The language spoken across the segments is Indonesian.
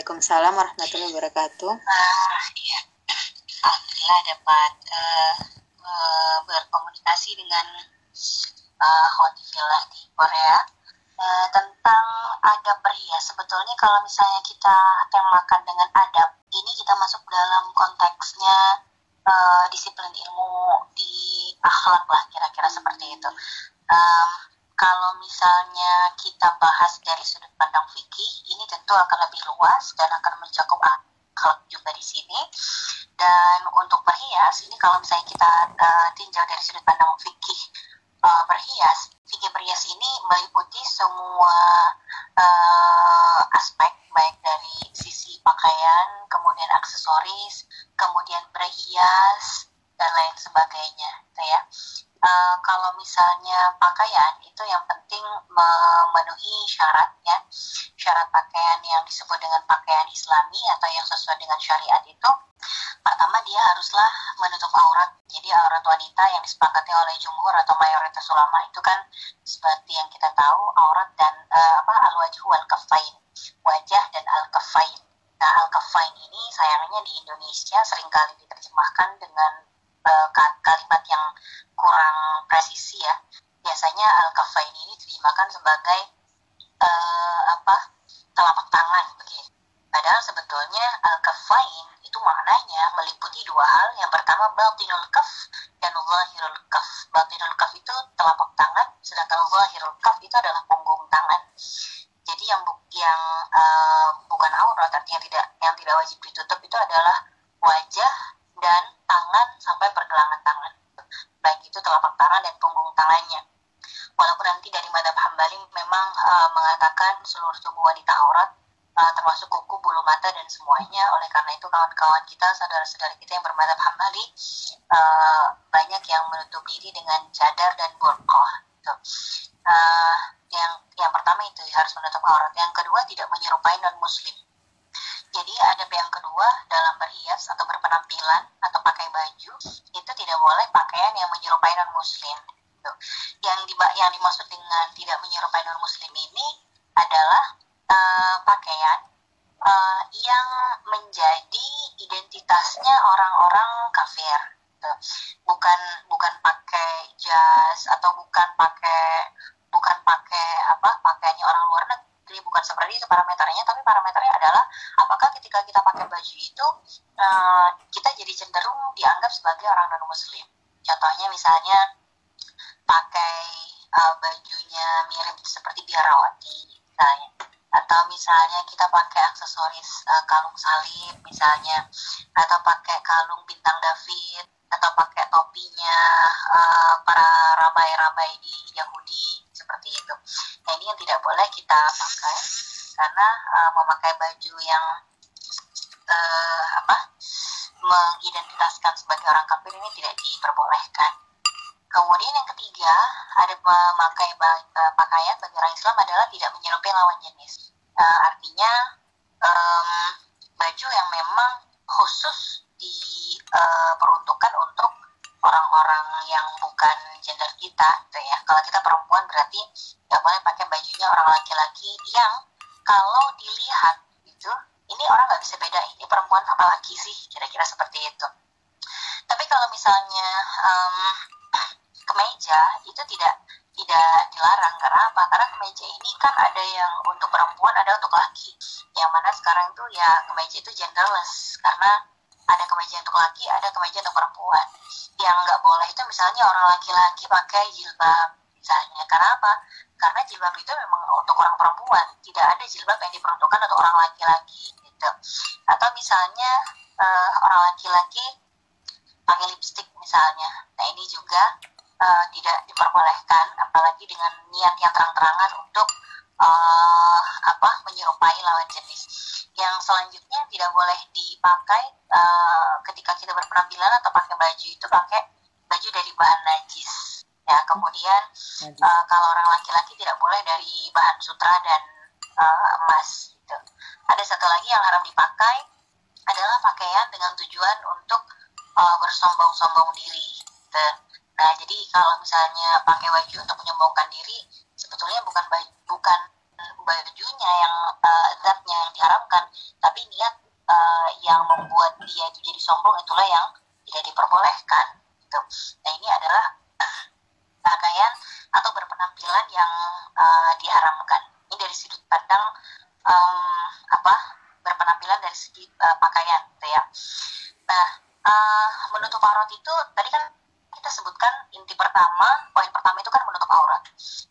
Waalaikumsalam warahmatullahi wabarakatuh. Ah, iya. Alhamdulillah dapat uh, uh, berkomunikasi dengan uh, Villa di Korea uh, tentang adab perhias. Sebetulnya kalau misalnya kita temakan dengan adab, ini kita masuk dalam konteksnya uh, disiplin ilmu di akhlak lah, kira-kira seperti itu. Um, kalau misalnya kita bahas dari sudut pandang fikih, ini tentu akan lebih luas dan akan mencakup akhlak juga di sini. Dan untuk berhias, ini kalau misalnya kita uh, tinjau dari sudut pandang fikih uh, berhias, fikih berhias ini meliputi semua uh, aspek baik dari sisi pakaian, kemudian aksesoris, kemudian berhias dan lain sebagainya, gitu ya uh, kalau misalnya pakaian itu yang penting memenuhi syarat ya syarat pakaian yang disebut dengan pakaian islami atau yang sesuai dengan syariat itu pertama dia haruslah menutup aurat. Jadi aurat wanita yang disepakati oleh jumhur atau mayoritas ulama itu kan seperti yang kita tahu aurat dan uh, apa al wajhu wal kafain wajah dan al kafain nah al kafain ini sayangnya di Indonesia sering kali diterjemahkan dengan uh, kalimat yang kurang presisi ya. Biasanya al-kafain ini dimakan sebagai uh, apa telapak tangan begitu. Padahal sebetulnya al-kafain itu maknanya meliputi dua hal. Yang pertama batinul kaf dan zahirul kaf. Batinul kaf itu telapak tangan, sedangkan zahirul kaf itu adalah punggung tangan. Jadi yang yang uh, bukan aurat artinya tidak yang tidak wajib ditutup itu adalah wajah dan tangan sampai pergelangan tangan. Baik itu telapak tangan dan punggung tangannya. Walaupun nanti dari madhab hambali memang uh, mengatakan seluruh tubuh wanita aurat, uh, termasuk kuku, bulu mata, dan semuanya. Oleh karena itu kawan-kawan kita, saudara-saudara kita yang bermadhab hambali, uh, banyak yang menutup diri dengan cadar dan burqah. Gitu. Uh, yang yang pertama itu harus menutup aurat. Yang kedua tidak menyerupai non muslim jadi ada yang kedua dalam berhias atau berpenampilan atau pakai baju itu tidak boleh pakaian yang menyerupai non muslim. Gitu. Yang di, yang dimaksud dengan tidak menyerupai non muslim ini adalah uh, pakaian uh, yang menjadi identitasnya orang-orang kafir. Gitu. Bukan bukan pakai jas atau bukan pakai bukan pakai apa pakaiannya orang luar negeri jadi bukan seperti itu parameternya tapi parameternya adalah apakah ketika kita pakai baju itu uh, kita jadi cenderung dianggap sebagai orang non muslim contohnya misalnya pakai uh, bajunya mirip seperti biarawati misalnya. Atau misalnya kita pakai aksesoris uh, kalung salib misalnya. Atau pakai kalung bintang David atau pakai topinya uh, para rabai-rabai di Yahudi seperti itu. Nah ini yang tidak boleh kita pakai karena uh, memakai baju yang uh, apa mengidentitaskan sebagai orang kafir ini tidak diperbolehkan. Kemudian yang ketiga ada memakai uh, pakaian bagi orang Islam adalah tidak menyerupai lawan jenis. Uh, artinya um, baju yang memang khusus diperuntukkan uh, untuk orang-orang yang bukan gender kita gitu ya. Kalau kita perempuan berarti nggak boleh pakai bajunya orang laki-laki yang kalau dilihat gitu ini orang nggak bisa beda ini perempuan apa laki sih kira-kira seperti itu. Tapi kalau misalnya um, kemeja itu tidak tidak dilarang karena apa karena kemeja ini kan ada yang untuk perempuan ada untuk laki. Yang mana sekarang itu ya kemeja itu genderless. Karena ada kemeja untuk laki ada kemeja untuk perempuan. Yang nggak boleh itu misalnya orang laki-laki pakai jilbab misalnya. Karena apa? Karena jilbab itu memang untuk orang perempuan. Tidak ada jilbab yang diperuntukkan untuk orang laki-laki gitu. Atau misalnya uh, orang laki-laki pakai lipstick misalnya. Nah ini juga uh, tidak diperbolehkan apalagi dengan niat yang terang-terangan untuk uh, apa menyerupai lawan jenis. Yang selanjutnya tidak boleh dipakai uh, ketika kita berpenampilan atau pakai baju itu pakai baju dari bahan najis. Ya kemudian uh, kalau orang laki-laki tidak boleh dari bahan sutra dan uh, emas gitu. Ada satu lagi yang haram dipakai adalah pakaian dengan tujuan untuk uh, bersombong-sombong diri gitu. nah jadi kalau misalnya pakai baju untuk menyombongkan diri sebetulnya bukan baju, bukan eh, bajunya yang uh, zatnya yang diharamkan, tapi niat uh, eh, yang membuat dia itu jadi sombong itulah yang tidak diperbolehkan. Gitu. Nah ini adalah pakaian atau berpenampilan yang uh, diharamkan. Ini dari sudut pandang um, apa berpenampilan dari segi uh, pakaian, gitu ya. Nah uh, menutup parot itu tadi kan kita sebutkan inti pertama poin pertama itu kan menutup aurat.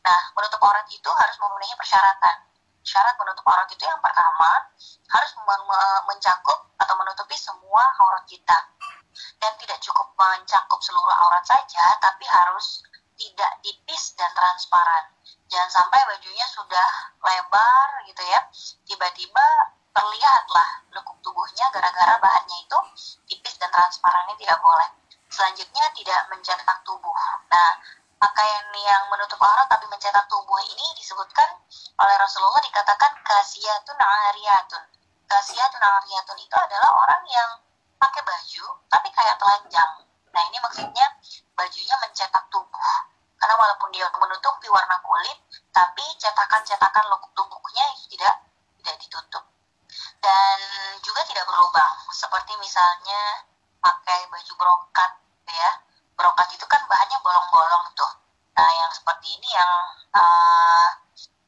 Nah menutup aurat itu harus memenuhi persyaratan. Syarat menutup aurat itu yang pertama harus mencakup atau menutupi semua aurat kita. Dan tidak cukup mencakup seluruh aurat saja tapi harus tidak tipis dan transparan. Jangan sampai bajunya sudah lebar gitu ya tiba-tiba terlihatlah lekuk tubuhnya gara-gara bahannya itu tipis dan transparan ini tidak boleh selanjutnya tidak mencetak tubuh nah pakaian yang menutup aurat tapi mencetak tubuh ini disebutkan oleh Rasulullah dikatakan kasiyatun ariyatun. Kasiyatun ariyatun itu adalah orang yang pakai baju tapi kayak telanjang. Nah ini maksudnya bajunya mencetak tubuh. Karena walaupun dia menutupi warna kulit, tapi cetakan-cetakan lekuk tubuhnya itu tidak tidak ditutup. Dan juga tidak berlubang. Seperti misalnya pakai baju brokat ya brokat itu kan bahannya bolong-bolong tuh. Nah, yang seperti ini yang uh,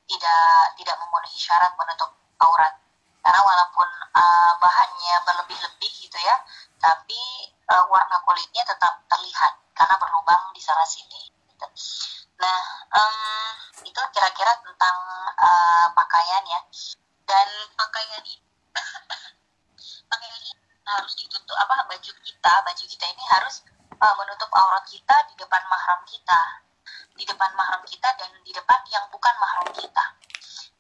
tidak tidak memenuhi syarat menutup aurat. Karena walaupun uh, bahannya berlebih-lebih gitu ya, tapi uh, warna kulitnya tetap terlihat karena berlubang di sana sini. Gitu. Nah, um, itu kira-kira tentang uh, pakaian ya. Dan pakaian ini harus ditutup apa baju kita, baju kita ini harus uh, menutup aurat kita di depan mahram kita, di depan mahram kita dan di depan yang bukan mahram kita.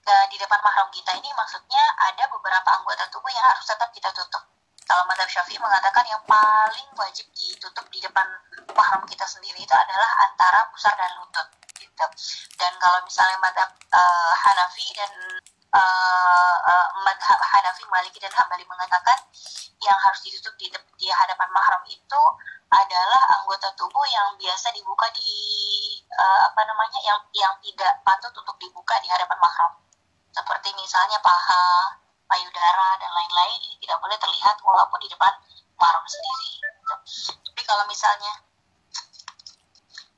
Ke, di depan mahram kita ini maksudnya ada beberapa anggota tubuh yang harus tetap kita tutup. Kalau madhab syafi'i mengatakan yang paling wajib ditutup di depan mahram kita sendiri itu adalah antara pusar dan lutut. Gitu. Dan kalau misalnya madhab uh, Hanafi dan uh, uh, Hanafi, Maliki dan Hambali mengatakan yang harus ditutup di, di hadapan mahram itu adalah anggota tubuh yang biasa dibuka di uh, apa namanya yang yang tidak patut untuk dibuka di hadapan mahram. Seperti misalnya paha payudara dan lain-lain ini tidak boleh terlihat walaupun di depan mahram sendiri. Tapi kalau misalnya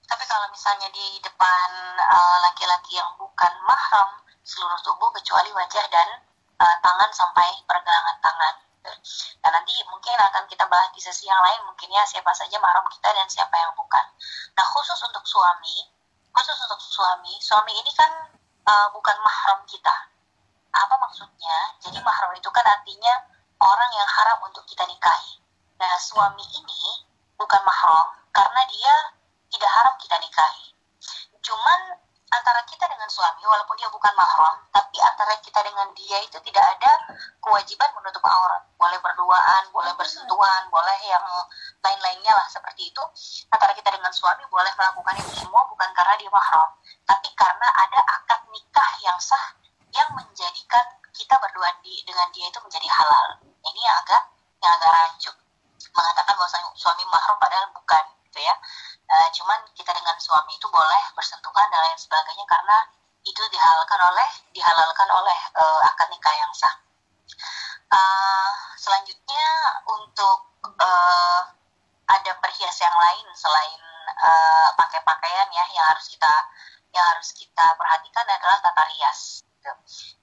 tapi kalau misalnya di depan laki-laki uh, yang bukan mahram seluruh tubuh kecuali wajah dan uh, tangan sampai pergelangan tangan Nah nanti mungkin akan kita bahas di sesi yang lain mungkin ya siapa saja mahram kita dan siapa yang bukan. Nah khusus untuk suami, khusus untuk suami, suami ini kan uh, bukan mahram kita. Apa maksudnya? Jadi mahram itu kan artinya orang yang haram untuk kita nikahi. Nah suami ini bukan mahram karena dia tidak haram kita nikahi. Cuman antara kita dengan suami walaupun dia bukan mahram tapi antara kita dengan dia itu tidak ada kewajiban menutup aurat. Boleh berduaan boleh bersentuhan boleh yang lain-lainnya lah seperti itu. Antara kita dengan suami boleh melakukan itu semua bukan karena dia mahram tapi karena ada akad nikah yang sah yang menjadikan kita berduaan di, dengan dia itu menjadi halal. Ini yang agak yang agak rancu. Mengatakan bahwa suami mahram padahal bukan gitu ya uh, cuman kita dengan suami itu boleh bersentuhan dan lain sebagainya karena itu dihalalkan oleh dihalalkan oleh uh, akad nikah yang sah. Uh, selanjutnya untuk uh, ada perhias yang lain selain uh, pakai pakaian ya yang harus kita yang harus kita perhatikan adalah tata rias.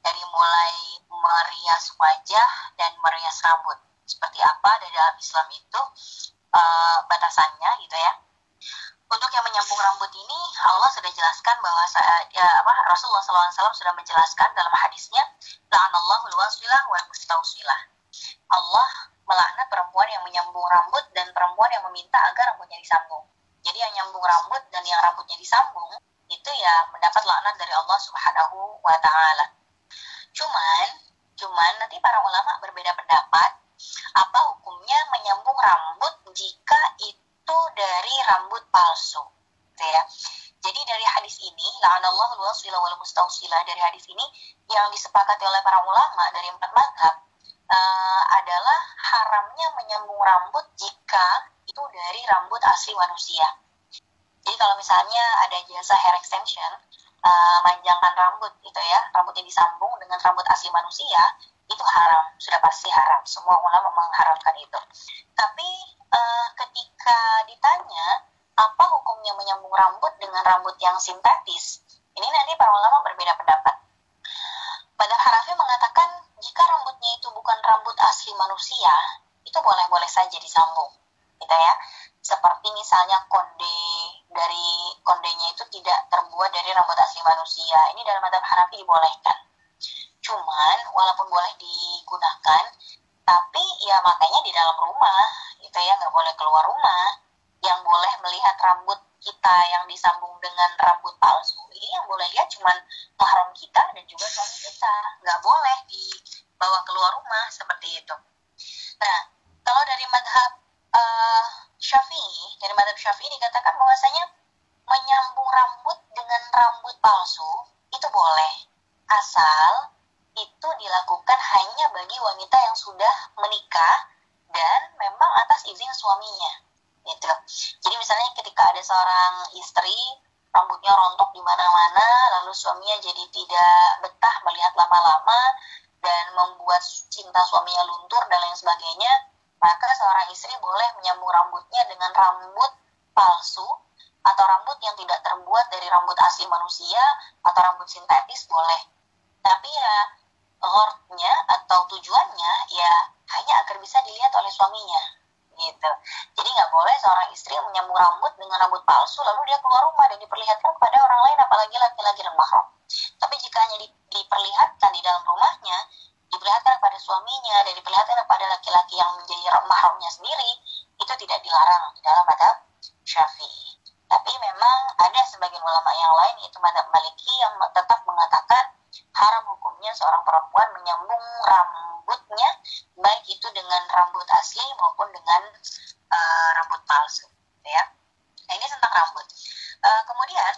Dari mulai merias wajah dan merias rambut. Seperti apa dari dalam Islam itu uh, batasannya gitu ya untuk yang menyambung rambut ini Allah sudah jelaskan bahwa ya, apa, Rasulullah SAW sudah menjelaskan dalam hadisnya mustausilah Allah melaknat perempuan yang menyambung rambut dan perempuan yang meminta agar rambutnya disambung. Jadi yang nyambung rambut dan yang rambutnya disambung itu ya mendapat laknat dari Allah Subhanahu wa taala. Cuman cuman nanti para ulama berbeda pendapat apa hukumnya menyambung rambut jika itu itu dari rambut palsu gitu ya. Jadi dari hadis ini la'anallahu al-wasila wal mustausila dari hadis ini yang disepakati oleh para ulama dari empat madhab uh, adalah haramnya menyambung rambut jika itu dari rambut asli manusia. Jadi kalau misalnya ada jasa hair extension uh, manjangkan rambut gitu ya rambutnya disambung dengan rambut asli manusia itu haram sudah pasti haram. Semua ulama mengharamkan itu. Tapi uh, ketika ditanya apa hukumnya menyambung rambut dengan rambut yang sintetis? Ini nanti para ulama berbeda pendapat. Pada Harafi mengatakan jika rambutnya itu bukan rambut asli manusia itu boleh-boleh saja disambung gitu ya. Seperti misalnya konde dari kondenya itu tidak terbuat dari rambut asli manusia. Ini dalam madhab Hanafi dibolehkan. Cuman walaupun boleh digunakan tapi ya makanya di dalam rumah itu ya nggak boleh keluar rumah. Yang boleh melihat rambut kita yang disambung dengan rambut palsu ini yang boleh lihat cuman mahram kita dan juga suami kita. Nggak boleh dibawa keluar rumah seperti itu. Nah kalau dari madhab uh, Syafi'i dari madhab Syafi'i dikatakan bahwasanya menyambung rambut dengan rambut palsu itu boleh. Asal itu dilakukan hanya bagi wanita yang sudah menikah dan memang atas izin suaminya gitu. Jadi misalnya ketika ada seorang istri rambutnya rontok di mana-mana lalu suaminya jadi tidak betah melihat lama-lama dan membuat cinta suaminya luntur dan lain sebagainya maka seorang istri boleh menyambung rambutnya dengan rambut palsu atau rambut yang tidak terbuat dari rambut asli manusia atau rambut sintetis boleh. Tapi ya ghordnya atau tujuannya ya hanya agar bisa dilihat oleh suaminya gitu. Jadi nggak boleh seorang istri menyambung rambut dengan rambut palsu lalu dia keluar rumah dan diperlihatkan kepada orang lain apalagi laki-laki dan mahram tapi jika hanya di, diperlihatkan di dalam rumahnya diperlihatkan kepada suaminya dan diperlihatkan kepada laki-laki yang menjadi mahramnya sendiri itu tidak dilarang di dalam madhab syafi'i. Tapi memang ada sebagian ulama yang lain yaitu madhab maliki yang tetap mengatakan haram hukumnya seorang perempuan menyambung rambutnya baik itu dengan rambut asli maupun dengan uh, rambut palsu ya. Nah, ini tentang rambut. Uh, kemudian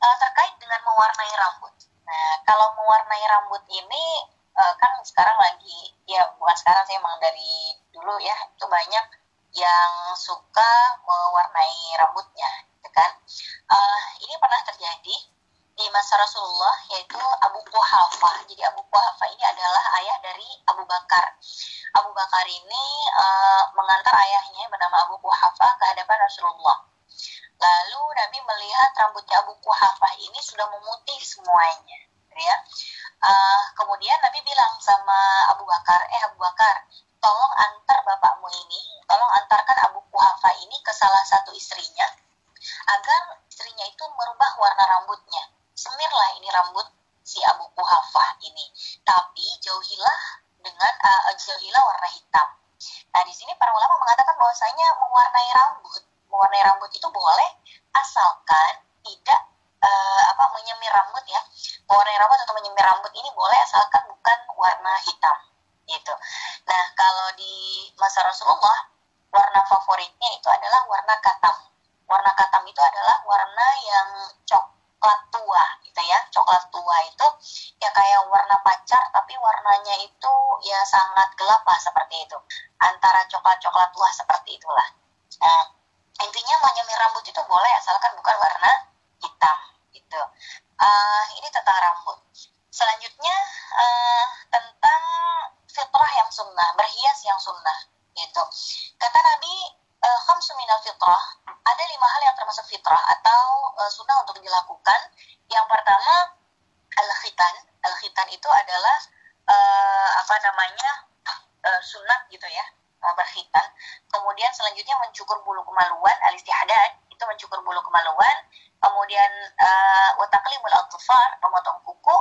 uh, terkait dengan mewarnai rambut. Nah kalau mewarnai rambut ini uh, kan sekarang lagi ya bukan sekarang sih emang dari dulu ya itu banyak yang suka mewarnai rambutnya gitu kan. Uh, ini pernah terjadi di masa Rasulullah yaitu Abu Quhafah. Jadi Abu Quhafah ini adalah ayah dari Abu Bakar. Abu Bakar ini uh, mengantar ayahnya bernama Abu Quhafah ke hadapan Rasulullah. Lalu Nabi melihat rambutnya Abu Quhafah ini sudah memutih semuanya, ya. Uh, kemudian Nabi bilang sama Abu Bakar, eh Abu Bakar, tolong antar bapakmu ini, tolong antarkan Abu Quhafah ini ke salah satu istrinya, agar istrinya itu merubah warna rambutnya semirlah ini rambut si Abu Kuhafah ini. Tapi jauhilah dengan uh, jauhilah warna hitam. Nah di sini para ulama mengatakan bahwasanya mewarnai rambut, mewarnai rambut itu boleh asalkan tidak uh, apa menyemir rambut ya. Mewarnai rambut atau menyemir rambut ini boleh asalkan bukan warna hitam gitu. Nah kalau di masa Rasulullah warna favoritnya itu adalah warna katam. Warna katam itu adalah warna yang coklat coklat tua gitu ya coklat tua itu ya kayak warna pacar tapi warnanya itu ya sangat gelap lah seperti itu. Antara coklat coklat tua seperti itulah. Nah intinya menyemir rambut itu boleh asalkan bukan warna hitam gitu. Uh, ini tentang rambut. Selanjutnya uh, tentang fitrah yang sunnah berhias yang sunnah gitu. Kata Nabi uh, fitrah. Ada lima hal yang termasuk fitrah atau uh, sunnah untuk dilakukan. Yang pertama al khitan al khitan itu adalah uh, apa namanya uh, sunat gitu ya berkhitan. Kemudian selanjutnya mencukur bulu kemaluan al istihadat itu mencukur bulu kemaluan. Kemudian uh, wataklimul atfar memotong kuku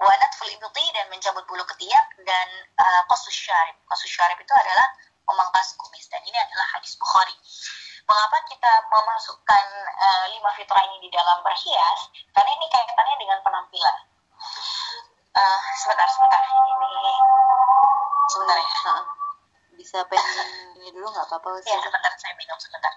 wanat full dan mencabut bulu ketiak dan uh, kosus syarib. Kosus syarib itu adalah memangkas kumis dan ini adalah hadis Bukhari. Mengapa kita memasukkan uh, lima fitrah ini di dalam berhias? Karena ini kaitannya dengan penampilan. Uh, sebentar, sebentar. Ini sebentar ya. Bisa pengen ini dulu nggak apa-apa? Ya, sebentar. Saya minum sebentar.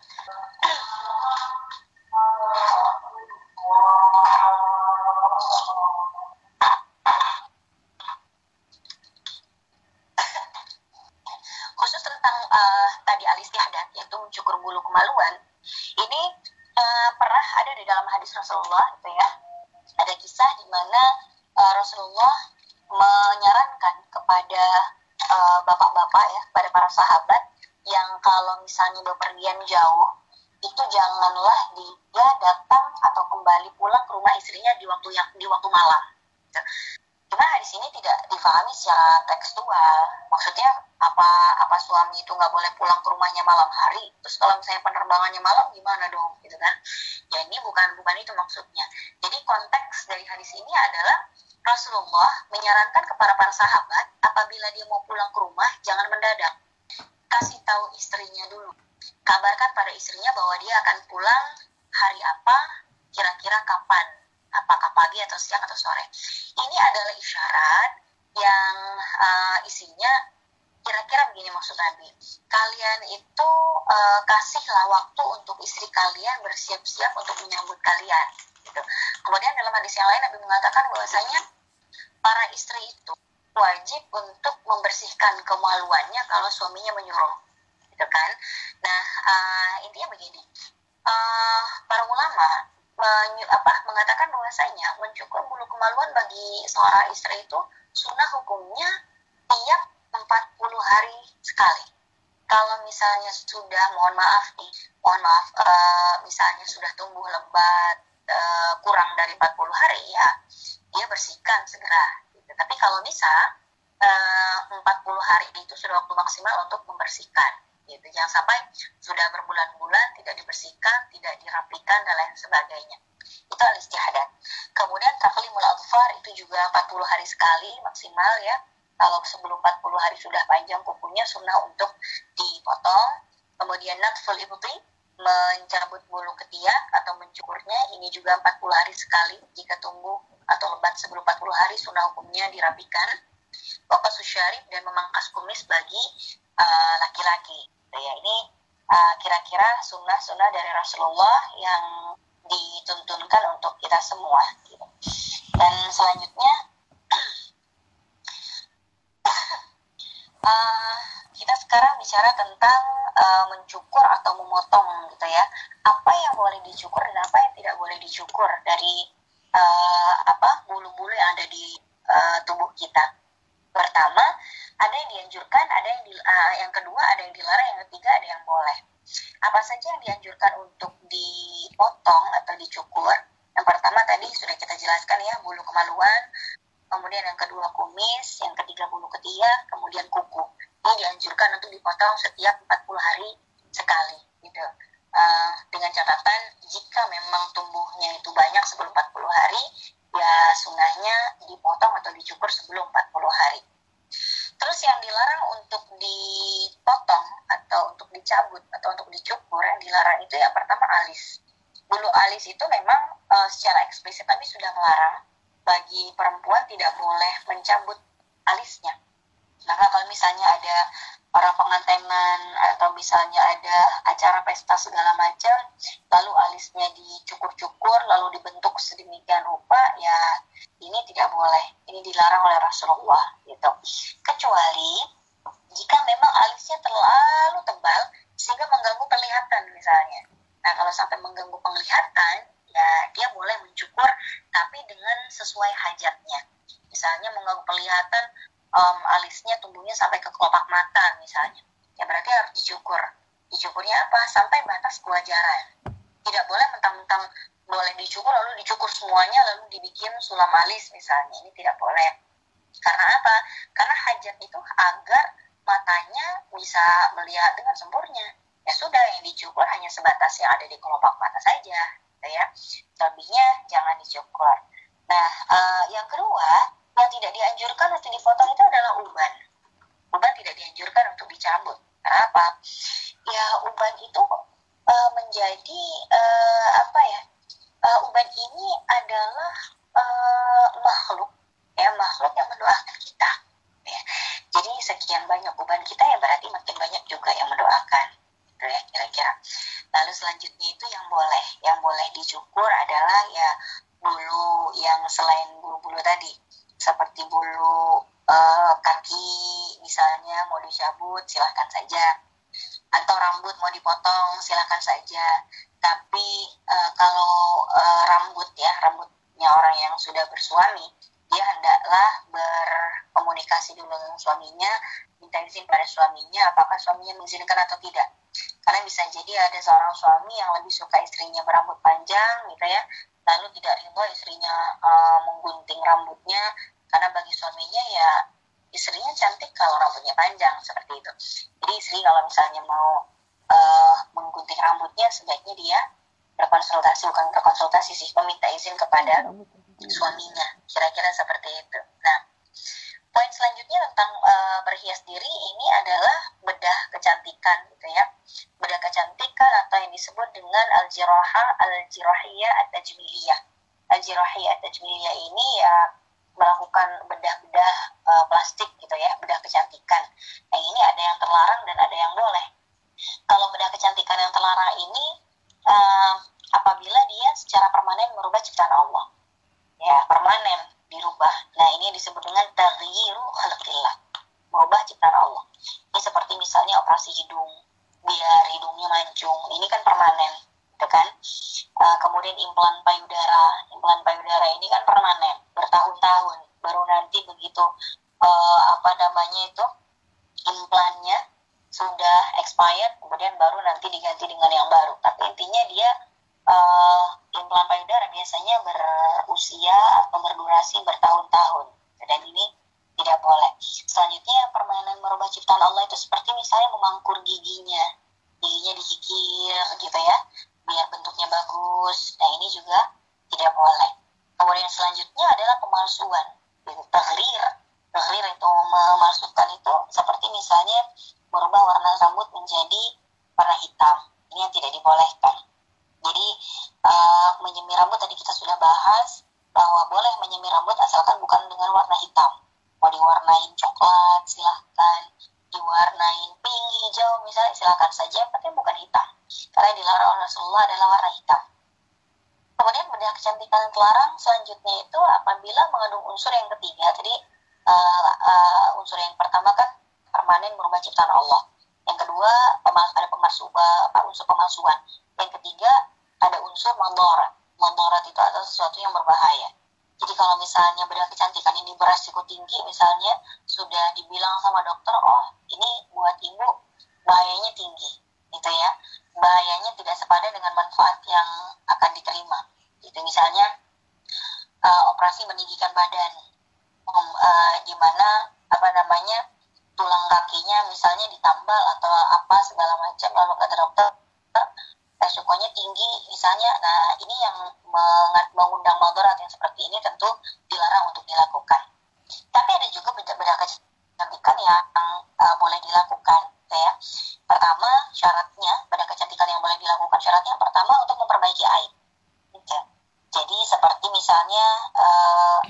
Itu nggak boleh pulang ke rumahnya malam hari? Terus kalau misalnya penerbangannya malam gimana dong, gitu kan? Ya ini bukan bukan itu maksudnya. Jadi konteks dari hadis ini adalah Rasulullah menyarankan kepada para sahabat bersiap-siap untuk menyambut kalian. Gitu. Kemudian dalam hadis yang lain Nabi mengatakan bahwasanya para istri itu wajib untuk membersihkan kemaluannya kalau suaminya menyuruh. Gitu kan? Nah, uh, intinya begini. Uh, para ulama menyu, apa, mengatakan bahwasanya mencukur bulu kemaluan bagi seorang istri itu sunnah hukumnya tiap 40 hari sekali. Kalau misalnya sudah, mohon maaf nih, mohon maaf, e, misalnya sudah tumbuh lebat e, kurang dari 40 hari ya, dia bersihkan segera. Gitu. Tapi kalau bisa, e, 40 hari itu sudah waktu maksimal untuk membersihkan gitu jangan sampai sudah berbulan-bulan tidak dibersihkan tidak dirapikan dan lain sebagainya itu al istihadat kemudian taklimul adfar itu juga 40 hari sekali maksimal ya kalau sebelum 40 hari sudah panjang kukunya sunnah untuk dipotong. Kemudian natful ibti mencabut bulu ketiak atau mencukurnya ini juga 40 hari sekali jika tumbuh atau lebat sebelum 40 hari sunnah hukumnya dirapikan. Bapak Susyarif dan memangkas kumis bagi uh, laki-laki. Gitu ya ini uh, kira-kira sunnah-sunnah dari Rasulullah yang dituntunkan untuk kita semua gitu. dan selanjutnya uh, kita sekarang bicara tentang uh, mencukur atau memotong gitu ya apa yang boleh dicukur dan apa yang tidak boleh dicukur dari uh, apa bulu-bulu yang ada di uh, tubuh kita pertama ada yang dianjurkan, ada yang di, uh, yang kedua ada yang dilarang, yang ketiga ada yang boleh. Apa saja yang dianjurkan untuk dipotong atau dicukur? Yang pertama tadi sudah kita jelaskan ya, bulu kemaluan, kemudian yang kedua kumis, yang ketiga bulu ketiak, kemudian kuku. Ini dianjurkan untuk dipotong setiap 40 hari sekali gitu. Uh, dengan catatan jika memang tumbuhnya itu banyak sebelum 40 hari, ya sunahnya dipotong atau dicukur sebelum 40 hari. Terus yang dilarang untuk dipotong atau untuk dicabut atau untuk dicukur yang dilarang itu yang pertama alis. Pesta segala macam misalnya ini tidak boleh. Karena apa? Karena hajat itu agar matanya bisa melihat dengan sempurna. Ya sudah yang dicukur hanya sebatas yang ada di kelopak kepada baru nanti begitu uh, apa namanya itu implannya sudah expired, kemudian baru nanti diganti dengan yang baru. Tapi intinya dia uh, implan payudara biasanya berusia atau berdurasi bertahun-tahun dan ini tidak boleh. Selanjutnya permainan merubah ciptaan Allah itu seperti misalnya memangkur giginya, giginya dikikir gitu ya, biar bentuknya bagus. Nah ini juga tidak boleh. Kemudian selanjutnya adalah pemalsuan, tahrir. Tahrir itu memalsukan itu seperti misalnya merubah warna rambut menjadi warna hitam. Ini yang tidak dibolehkan. Jadi uh, menyemir rambut tadi kita sudah bahas bahwa boleh menyemir rambut asalkan bukan dengan warna hitam. Mau diwarnain coklat silahkan, diwarnain pink, hijau misalnya silahkan saja, tapi bukan hitam. Karena dilarang oleh Rasulullah adalah warna hitam. Kemudian bedah kecantikan terlarang selanjutnya itu apabila mengandung unsur yang ketiga. Tadi uh, uh, unsur yang pertama kan permanen merubah ciptaan Allah. Yang kedua ada pemalsuan, unsur pemalsuan. Yang ketiga ada unsur mandorat. Mandorat itu adalah sesuatu yang berbahaya. Jadi kalau misalnya bedah kecantikan ini beresiko tinggi, misalnya sudah dibilang sama dokter, oh ini buat ibu bahayanya tinggi, gitu ya. Bahayanya tidak sepadan dengan manfaat yang akan diterima. Itu misalnya uh, operasi meninggikan badan, um, uh, di mana apa namanya tulang kakinya misalnya ditambal atau apa segala macam lalu kata dokter resikonya tinggi misalnya. Nah ini yang mengundang moderat yang seperti ini tentu dilarang untuk dilakukan. Tapi ada juga bedah kecantikan yang uh, boleh dilakukan gitu ya pertama syaratnya bedah kecantikan yang boleh dilakukan syaratnya pertama untuk memperbaiki gitu. jadi seperti misalnya uh,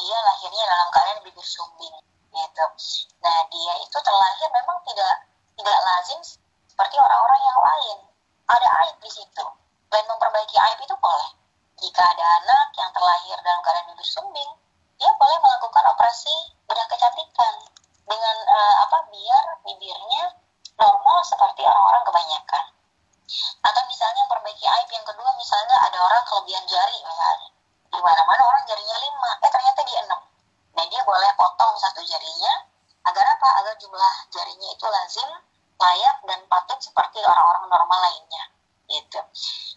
dia lahirnya dalam keadaan bibir sumbing gitu nah dia itu terlahir memang tidak tidak lazim seperti orang-orang yang lain ada aib di situ. Dan memperbaiki aib itu boleh. Jika ada anak yang terlahir dalam keadaan bibir sumbing, dia boleh melakukan operasi bedah kecantikan dengan uh, apa biar bibirnya normal seperti orang-orang kebanyakan. Atau misalnya memperbaiki aib yang kedua, misalnya ada orang kelebihan jari misalnya. Di mana-mana orang jarinya lima, eh ternyata dia enam. Nah dia boleh potong satu jarinya agar apa? Agar jumlah jarinya itu lazim layak dan patut seperti orang-orang normal lainnya gitu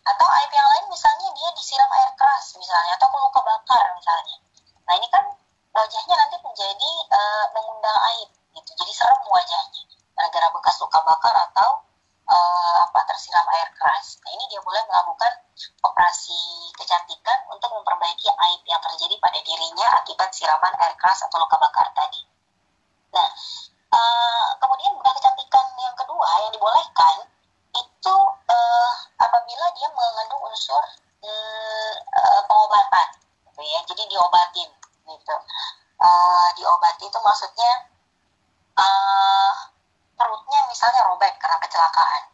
atau aib yang lain misalnya dia disiram air keras misalnya atau luka bakar misalnya nah ini kan wajahnya nanti menjadi uh, mengundang aib gitu jadi serem wajahnya gara-gara bekas luka bakar atau uh, apa tersiram air keras. Nah ini dia boleh melakukan operasi kecantikan untuk memperbaiki aib yang terjadi pada dirinya akibat siraman air keras atau luka bakar tadi. Nah uh, kemudian bedah kecantikan yang kedua yang dibolehkan itu uh, apabila dia mengandung unsur pengobatan gitu ya. Jadi diobatin gitu. Uh, diobati itu maksudnya uh, kebanggaan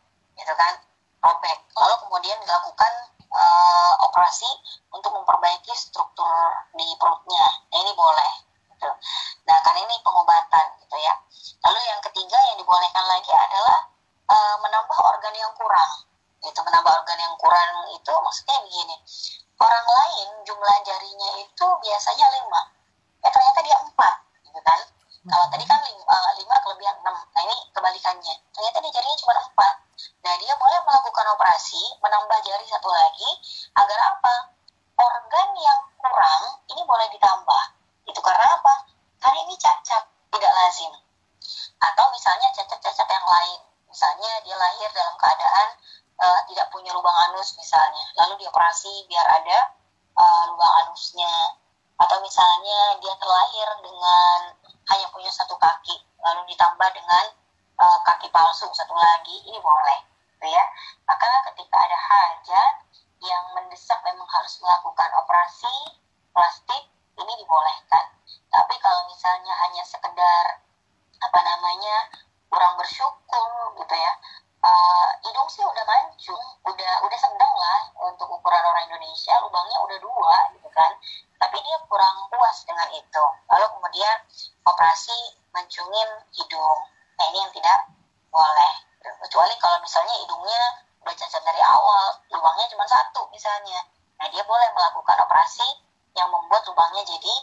membuat lubangnya jadi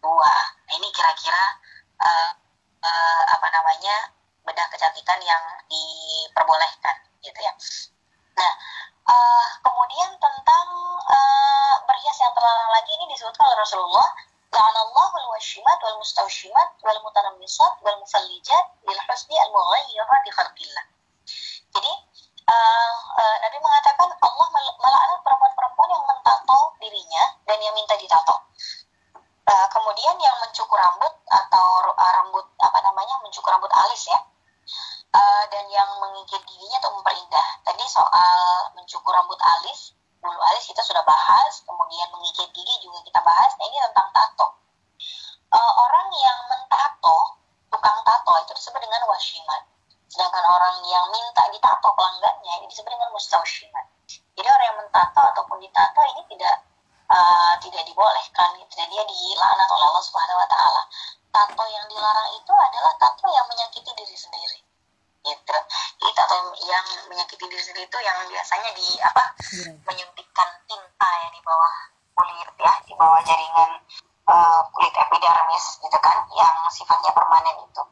dua nah ini kira-kira uh, uh, apa namanya bedah kecantikan yang diperbolehkan gitu ya. Nah, uh, kemudian tentang uh, berhias yang terlarang lagi ini disebutkan oleh Rasulullah La'anallahu al-washimat wal mustawshimat wal mutanammisat wal mufallijat lil husni al mughayyirati khalqillah. Jadi uh, Nabi mengatakan Allah melaknat perempuan-perempuan yang mentato dirinya dan yang minta ditato. Uh, kemudian yang mencukur rambut atau rambut apa namanya mencukur rambut alis ya uh, dan yang mengikir giginya untuk memperindah. Tadi soal mencukur rambut alis, bulu alis kita sudah bahas, kemudian mengikir gigi juga kita bahas. Nah ini tentang tato. Uh, orang yang mentato, tukang tato itu disebut dengan washimat. Sedangkan orang yang minta ditato pelanggannya ini disebut dengan mustaushimat. Jadi orang yang mentato ataupun ditato ini tidak uh, tidak dibolehkan gitu. Dan dia dilaknat oleh Allah Subhanahu wa taala. Tato yang dilarang itu adalah tato yang menyakiti diri sendiri gitu jadi tato yang menyakiti diri sendiri itu yang biasanya di apa iya. menyuntikkan tinta ya di bawah kulit ya di bawah jaringan uh, kulit epidermis gitu kan yang sifatnya permanen itu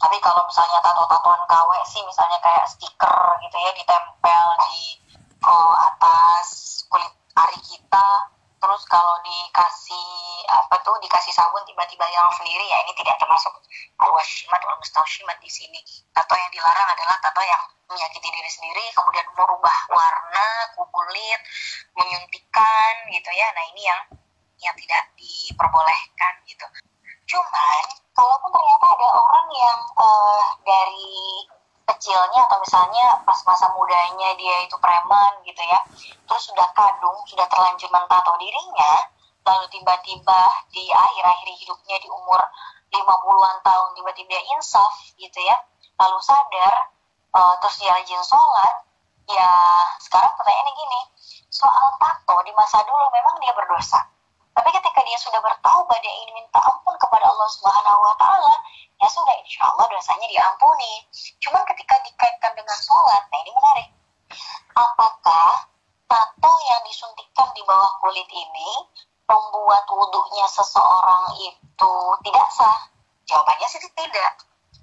tapi kalau misalnya tato-tatoan KW sih misalnya kayak stiker gitu ya ditempel di uh, atas kulit ari kita terus kalau dikasih apa tuh dikasih sabun tiba-tiba yang sendiri ya ini tidak termasuk al-washimat wal mustaushimat di sini. Tato yang dilarang adalah tato yang menyakiti diri sendiri kemudian merubah warna kulit menyuntikkan gitu ya. Nah ini yang yang tidak diperbolehkan gitu. Cuman kalaupun ternyata ada orang yang uh, dari kecilnya atau misalnya pas masa mudanya dia itu preman gitu ya terus sudah kadung sudah terlanjur mentato dirinya lalu tiba-tiba di akhir-akhir hidupnya di umur 50-an tahun tiba-tiba insaf gitu ya lalu sadar uh, terus dia rajin sholat ya sekarang pertanyaannya gini soal tato di masa dulu memang dia berdosa tapi ketika dia sudah bertaubat dia ingin minta ampun kepada Allah Subhanahu wa taala ya sudah insya Allah dosanya diampuni. Cuman ketika dikaitkan dengan sholat, nah ini menarik. Apakah tato yang disuntikkan di bawah kulit ini membuat wudhunya seseorang itu tidak sah? Jawabannya sih tidak.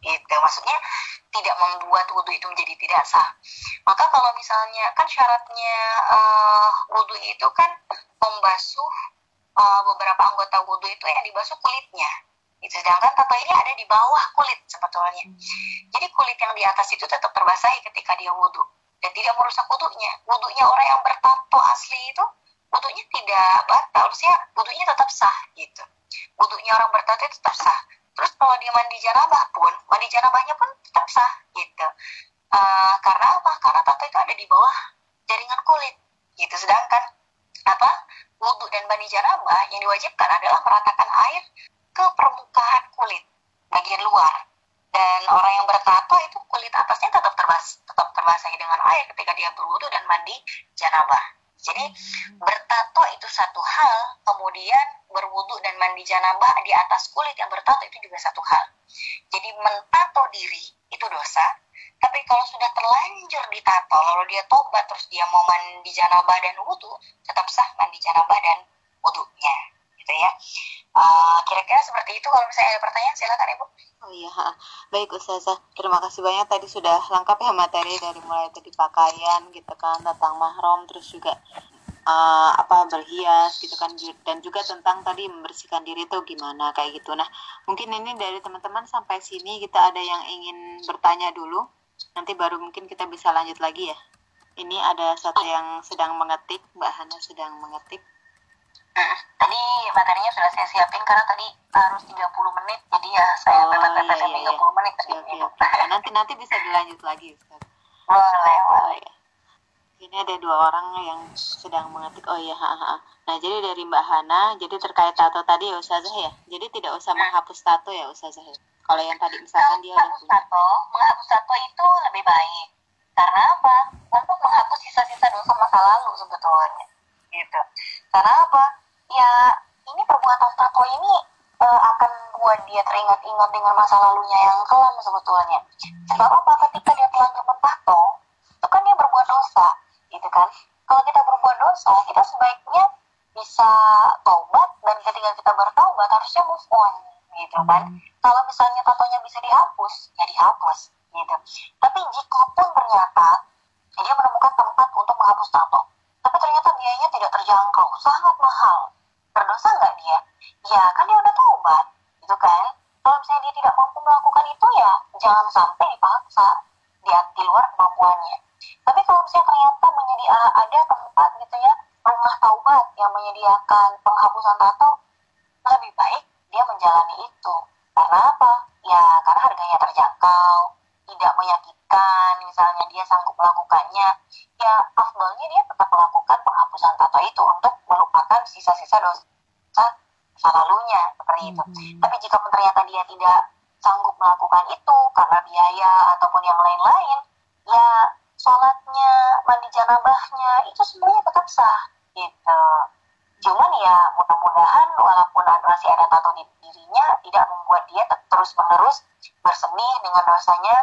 Gitu. Maksudnya tidak membuat wudhu itu menjadi tidak sah. Maka kalau misalnya kan syaratnya uh, wudhu itu kan membasuh uh, beberapa anggota wudhu itu yang dibasuh kulitnya Gitu. Sedangkan tato ini ada di bawah kulit sebetulnya. Jadi kulit yang di atas itu tetap terbasahi ketika dia wudhu dan tidak merusak wudhunya. Wudhunya orang yang bertato asli itu wudhunya tidak batal, maksudnya wudhunya tetap sah gitu. Wudhunya orang bertato itu tetap sah. Terus kalau dia mandi janabah pun, mandi janabahnya pun tetap sah gitu. Uh, karena apa? Karena tato itu ada di bawah jaringan kulit gitu. Sedangkan apa? Wudhu dan mandi janabah yang diwajibkan adalah meratakan air ke permukaan kulit bagian luar. Dan orang yang bertato itu kulit atasnya tetap terbas tetap terbasahi dengan air ketika dia berwudu dan mandi janabah. Jadi bertato itu satu hal kemudian berwudu dan mandi janabah di atas kulit yang bertato itu juga satu hal. Jadi mentato diri itu dosa tapi kalau sudah terlanjur ditato lalu dia tobat terus dia mau mandi janabah dan wudu tetap sah mandi janabah dan wudunya gitu ya. Kira kira-kira seperti itu kalau misalnya ada pertanyaan silakan ibu. Oh iya baik Ustazah. Terima kasih banyak. Tadi sudah lengkap ya materi dari mulai tadi pakaian gitu kan tentang mahram terus juga uh, apa berhias gitu kan dan juga tentang tadi membersihkan diri itu gimana kayak gitu. Nah mungkin ini dari teman-teman sampai sini kita ada yang ingin bertanya dulu nanti baru mungkin kita bisa lanjut lagi ya ini ada satu yang sedang mengetik Mbak Hana sedang mengetik Hmm, tadi materinya sudah saya siapin karena tadi harus 30 menit jadi ya saya Oh, pepet-pepet iya, iya, 30 menit Oke, oke, oke. Nah, nanti nanti bisa dilanjut lagi Ustaz. boleh Oh boleh ya. Ini ada dua orang yang sedang mengetik. Oh iya, ha, ha. Nah, jadi dari Mbak Hana, jadi terkait tato tadi ya Ustazah ya. Jadi tidak usah Hmm. menghapus tato ya Ustazah ya. Kalau yang tadi misalkan dia udah menghapus punya. tato menghapus tato itu lebih baik. Karena apa? Untuk menghapus sisa-sisa dosa masa lalu sebetulnya. Gitu. Karena apa? Ya ini perbuatan tato ini eh, akan buat dia teringat-ingat dengan masa lalunya yang kelam sebetulnya. Sebab apa? Ketika dia telanjur mentato itu kan dia berbuat dosa gitu kan? Kalau kita berbuat dosa kita sebaiknya bisa taubat dan ketika kita bertaubat harusnya move on gitu kan. Kalau misalnya tatonya bisa dihapus ya dihapus gitu. Tapi jika pun ternyata dia menemukan tempat untuk menghapus tato tapi ternyata biayanya tidak terjangkau sangat mahal. Berdosa nggak dia? Ya kan dia udah taubat gitu kan. Kalau misalnya dia tidak mampu melakukan itu ya jangan sampai dipaksa di, di luar kemampuannya. Tapi kalau misalnya ternyata menyedia ada tempat gitu ya rumah taubat yang menyediakan penghapusan tato lebih baik dia menjalani itu karena apa ya karena harganya terjangkau tidak menyakitkan misalnya dia sanggup melakukannya ya afdolnya dia tetap melakukan penghapusan tato itu untuk melupakan sisa-sisa dosa masa lalunya seperti itu. Tapi jika ternyata dia tidak sanggup melakukan itu karena biaya ataupun yang lain-lain ya sholatnya mandi janabahnya itu semuanya tetap sah gitu. Cuman ya mudah-mudahan walaupun ada- masih ada tato di dirinya tidak membuat dia te- terus menerus bersedih dengan dosanya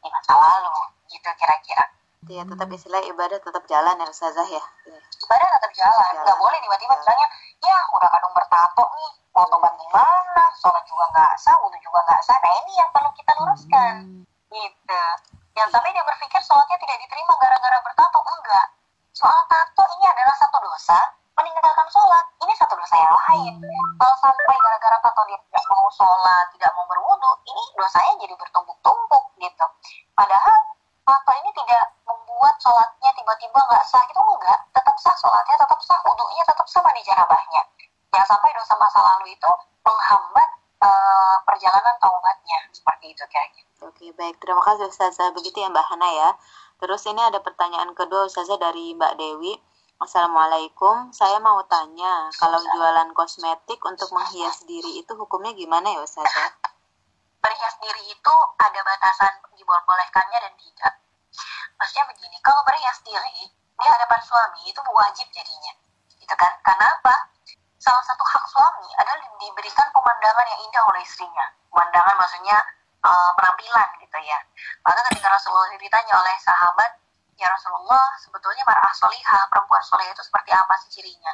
di masa lalu gitu kira-kira. Ya, tetap istilah ibadah tetap jalan ya Ustazah ya. Ya. ibadah tetap jalan Jalan. nggak boleh tiba-tiba misalnya ya udah kadung bertato nih mau tobat gimana sholat juga nggak sah wudhu juga nggak sah. Nah ini yang perlu kita luruskan. Gitu. Yang sampai dia berpikir sholatnya tidak diterima gara-gara bertato enggak. Soal tato ini adalah satu dosa meninggalkan sholat ini satu dosa yang lain. Kalau sampai gara-gara tato dia tidak mau sholat tidak mau berwudhu ini dosanya jadi bertumpuk-tumpuk gitu. Padahal tato ini tidak membuat sholatnya tiba-tiba nggak sah itu enggak sah sholatnya tetap sah wudhunya tetap sah mandi janabahnya jangan sampai dosa masa lalu itu menghambat eh, perjalanan taubatnya seperti itu kira-kira Oke, baik. Terima kasih Ustazah. Begitu ya Mbak Hana ya. Terus ini ada pertanyaan kedua Ustazah dari Mbak Dewi. Assalamualaikum. Saya mau tanya, kalau jualan kosmetik untuk menghias diri itu hukumnya gimana ya Ustazah? berhias diri itu ada batasan dibolehkannya dan tidak. Maksudnya begini, kalau berhias diri di hadapan suami itu wajib jadinya, gitu kan? Karena apa? Salah satu hak suami adalah di- diberikan pemandangan yang indah oleh istrinya. Pemandangan maksudnya eh, penampilan gitu ya. Maka ketika Rasulullah ditanya oleh sahabat, ya Rasulullah sebetulnya mar'ah solihah, perempuan solihah itu seperti apa sih cirinya?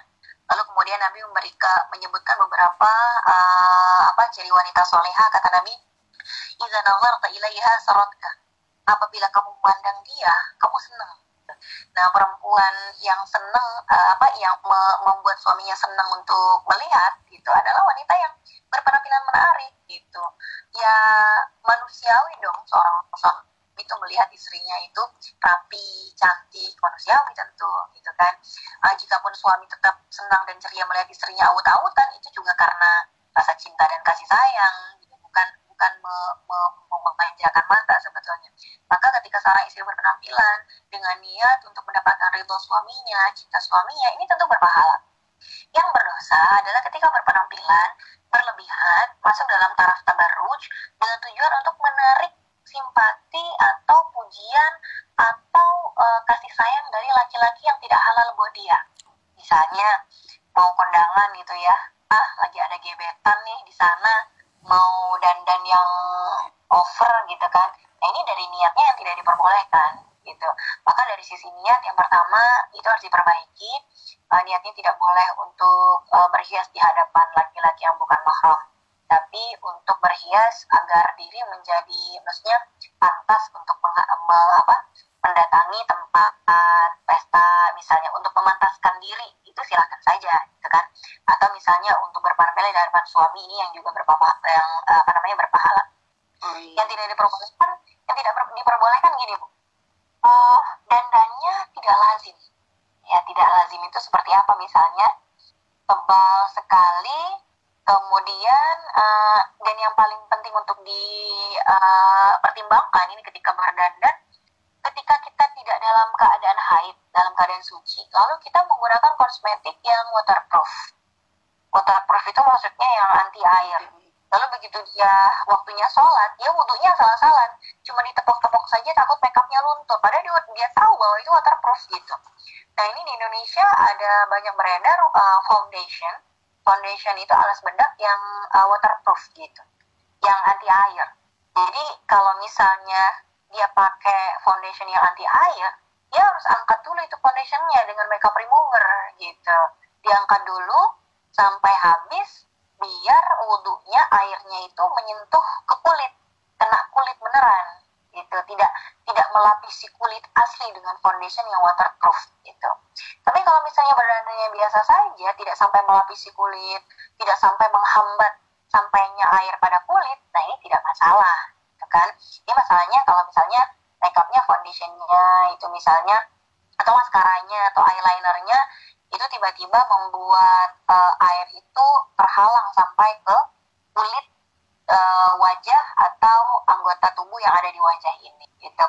Lalu kemudian Nabi memberikan menyebutkan beberapa eh, apa ciri wanita solehah kata Nabi Iza nazarta ilaiha saratka. Apabila kamu memandang dia, kamu senang. Nah, perempuan yang senang eh, apa yang me- membuat suaminya senang untuk melihat itu adalah wanita yang berpenampilan menarik gitu. Ya manusiawi dong seorang suami itu melihat istrinya itu rapi, cantik, manusiawi tentu gitu kan. Eh, jikapun suami tetap senang dan ceria melihat istrinya aut-autan itu juga karena rasa cinta dan kasih sayang. Bukan me- me- memanjakan mata sebetulnya. Maka ketika seorang istri berpenampilan dengan niat untuk mendapatkan ridho suaminya, cinta suaminya, ini tentu berpahala. Yang berdosa adalah ketika berpenampilan berlebihan, masuk dalam taraf tabarruj dengan tujuan untuk menarik simpati atau pujian atau eh, kasih sayang dari laki-laki yang tidak halal buat dia. Misalnya mau kondangan gitu ya, ah lagi ada gebetan nih di sana, mau dandan yang over gitu kan. Nah ini dari niatnya yang tidak diperbolehkan gitu. Maka dari sisi niat yang pertama itu harus diperbaiki. Eh, niatnya tidak boleh untuk eh, berhias di hadapan laki-laki yang bukan mahram tapi untuk berhias agar diri menjadi maksudnya pantas untuk mengha- me- apa, mendatangi tempat pesta misalnya untuk memantaskan diri itu silahkan saja gitu kan atau misalnya untuk berpenampilan di hadapan suami ini yang juga berpahala yang eh, apa namanya berpahala Oh iya. yang tidak diperbolehkan yang tidak diperbolehkan gini bu Eh, dandannya tidak tidak lazim. Ya, tidak lazim itu seperti apa misalnya? Tebal sekali, kemudian uh, dan yang paling penting untuk dipertimbangkan uh, ini ketika berdandan, ketika kita tidak dalam keadaan haid, dalam keadaan suci, lalu kita menggunakan kosmetik yang waterproof. Waterproof itu maksudnya yang anti air Lalu begitu dia waktunya sholat, dia wudhunya salah-salah. Cuma ditepok-tepok saja takut makeupnya luntur. Padahal dia, dia tahu bahwa itu waterproof gitu. Nah ini di Indonesia ada banyak beredar uh, foundation. Foundation itu alas bedak yang uh, waterproof gitu. Yang anti air. Jadi kalau misalnya dia pakai foundation yang anti air, dia harus angkat dulu itu foundationnya dengan makeup remover gitu. Diangkat dulu sampai habis, biar wudhunya airnya itu menyentuh ke kulit kena kulit beneran gitu. Tidak tidak melapisi kulit asli dengan foundation yang waterproof gitu. Tapi kalau misalnya berdananya biasa saja tidak sampai melapisi kulit tidak sampai menghambat sampainya air pada kulit nah ini tidak masalah gitu kan. Ini masalahnya kalau misalnya makeupnya foundationnya itu misalnya atau maskaranya atau eyelinernya itu tiba-tiba membuat uh, air itu terhalang sampai ke kulit uh, wajah atau anggota tubuh yang ada di wajah ini gitu.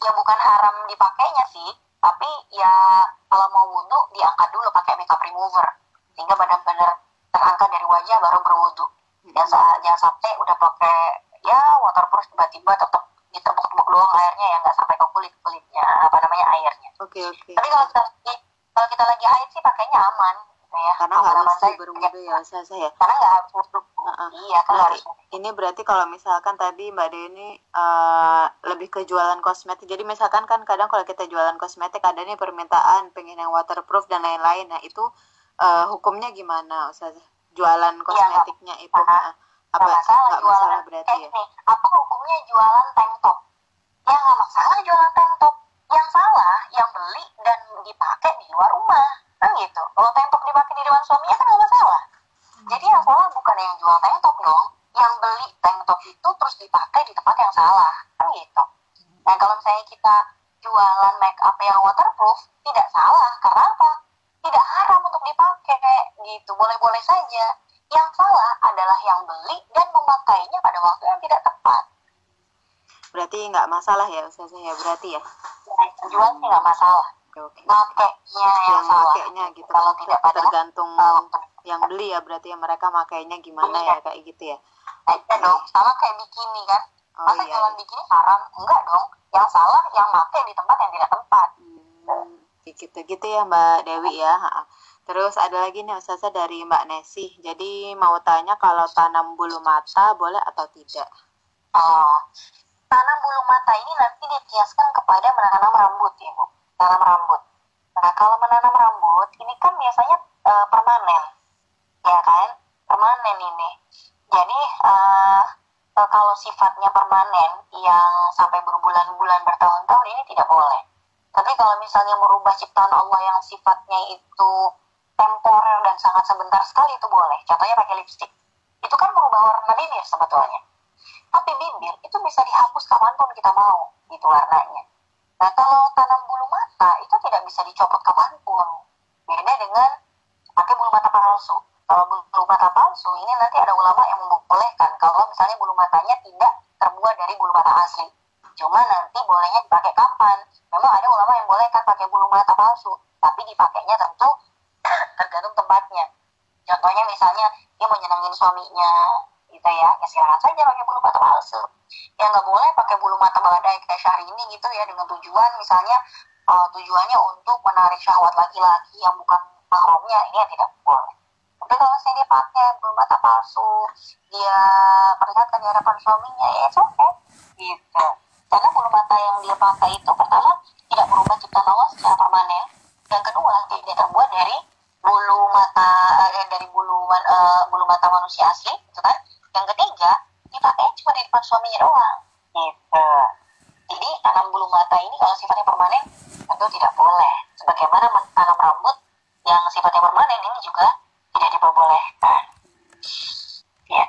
Ya bukan haram dipakainya sih tapi ya kalau mau wudhu diangkat dulu pakai makeup remover sehingga benar-benar terangkat dari wajah baru berwudhu. Jangan jangan sampai udah pakai ya waterproof tiba-tiba tetap ditepuk-tepuk doang airnya ya nggak sampai ke kulit kulitnya apa namanya airnya. Oke okay, oke. Okay. Tapi kalau kita kalau kita lagi haid sih pakainya aman gitu ya. Karena nggak mesti berwudu ya saya saya karena nggak harus uh -uh. iya kan harus ini berarti kalau misalkan tadi mbak Deni uh, lebih ke jualan kosmetik. Jadi misalkan kan kadang kalau kita jualan kosmetik ada nih permintaan pengen yang waterproof dan lain-lain. Nah itu uh, hukumnya gimana Ustaz jualan iya, kosmetiknya ya, itu uh, apa nggak masalah, gak jualan, masalah berarti eh, ya. nih, apa hukumnya jualan tank top ya nggak masalah jualan tank top yang salah yang beli dan dipakai di luar rumah. Kan gitu. Kalau tank top dipakai di depan suaminya kan gak masalah. Jadi yang salah bukan yang jual tank top dong. Yang beli tank top itu terus dipakai di tempat yang salah. Kan gitu. Nah kalau misalnya kita jualan make up yang waterproof tidak salah. Karena apa? Tidak haram untuk dipakai. Gitu. Boleh-boleh saja. Yang salah adalah yang beli dan memakainya pada waktu yang tidak tepat. Berarti nggak masalah ya Ustazah ya? Berarti ya? Jual sih nggak masalah. Okay. makainya yang, yang salah. makainya gitu. Kalau tidak pada tergantung yang beli ya berarti ya mereka makainya gimana iya. ya kayak gitu ya? Iya dong sama kayak bikini kan. Oh, masa iya. jualan bikini haram? Enggak dong. Yang salah yang makai di tempat yang tidak tempat hmm, gitu gitu ya Mbak Dewi ya Terus ada lagi nih Ustazah dari Mbak Nesi. Jadi mau tanya kalau tanam bulu mata boleh atau tidak? Oh, tanam bulu mata ini nanti dikiaskan kepada menanam rambut ya bu. Tanam rambut. Nah kalau menanam rambut ini kan biasanya uh, permanen. Ya kan? Permanen ini. Jadi uh, kalau sifatnya permanen yang sampai berbulan-bulan bertahun-tahun ini tidak boleh. Tapi kalau misalnya merubah ciptaan Allah yang sifatnya itu temporer dan sangat sebentar sekali itu boleh. Contohnya pakai lipstick itu kan merubah warna bibir sebetulnya. Tapi bibir itu bisa dihapus kapan pun kita mau gitu warnanya. Nah kalau tanam bulu mata itu tidak bisa dicopot kapan pun. Beda dengan pakai bulu mata palsu. Kalau bulu mata palsu ini nanti ada ulama yang membolehkan kalau misalnya bulu matanya tidak terbuat dari bulu mata asli. Cuma nanti bolehnya dipakai kapan? Memang ada ulama yang bolehkan pakai bulu mata palsu tapi dipakainya tentu tergantung tempatnya. Contohnya misalnya dia mau nyenengin suaminya gitu ya. Ya silakan saja pakai bulu mata palsu. Ya nggak boleh pakai bulu mata badai kayak Syahrini gitu ya dengan tujuan misalnya uh, tujuannya untuk menarik syahwat laki-laki yang bukan mahramnya. Ini yang tidak boleh. Tapi kalau misalnya dia pakai bulu mata palsu dia perlihatkan di hadapan suaminya ya oke okay. Gitu. Karena bulu mata yang dia pakai itu pertama tidak berubah cipta Allah secara permanen. Yang kedua tidak terbuat dari bulu mata eh, dari bulu uh, bulu mata manusia asli gitu kan. Yang ketiga dipakai cuma di depan suaminya doang. Gitu. Jadi tanam bulu mata ini kalau sifatnya permanen tentu tidak boleh. Sebagaimana tanam rambut yang sifatnya permanen ini juga tidak diperbolehkan. Ya.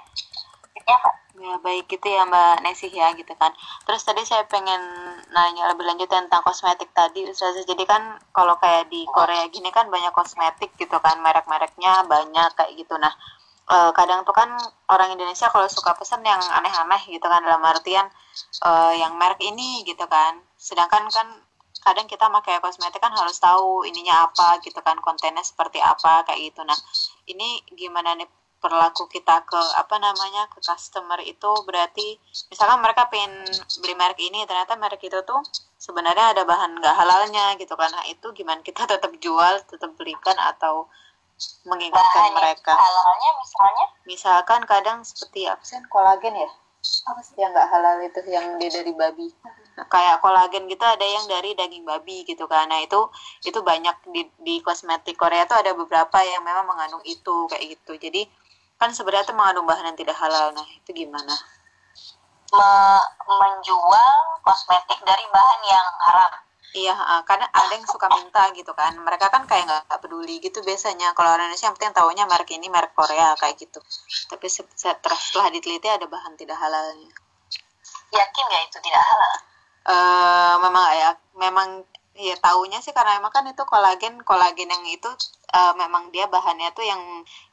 Ya Pak ya baik gitu ya Mbak Nesih ya gitu kan. Terus tadi saya pengen nanya lebih lanjut tentang kosmetik tadi Ustazah. Jadi kan kalau kayak di Korea gini kan banyak kosmetik gitu kan merek-mereknya banyak kayak gitu. Nah uh, kadang tuh kan orang Indonesia kalau suka pesen yang aneh-aneh gitu kan dalam artian uh, yang merek ini gitu kan. Sedangkan kan kadang kita pakai kosmetik kan harus tahu ininya apa gitu kan kontennya seperti apa kayak gitu. Nah ini gimana nih perilaku kita ke apa namanya ke customer itu berarti misalkan mereka pengen beli merek ini ternyata merek itu tuh sebenarnya ada bahan nggak halalnya gitu kan. Nah itu gimana kita tetap jual tetap belikan atau mengingatkan bahan mereka? halalnya misalnya? Misalkan kadang seperti sih kolagen ya? Apa sih? Yang nggak halal itu yang dia dari babi. Nah, kayak kolagen gitu ada yang dari daging babi gitu kan. Nah itu itu banyak di, di kosmetik Korea tuh ada beberapa yang memang mengandung itu kayak gitu. Jadi kan sebenarnya itu mengandung bahan yang tidak halal. Nah itu gimana? Me menjual kosmetik dari bahan yang haram. Iya karena ada yang suka minta gitu kan. Mereka kan kayak nggak peduli gitu biasanya. Kalau orang Indonesia yang penting tahunya merek ini merek Korea kayak gitu. Tapi setelah diteliti ada bahan tidak halalnya. Yakin nggak itu tidak halal? Uh, memang ya memang ya taunya sih karena emang kan itu kolagen kolagen yang itu uh, memang dia bahannya tuh yang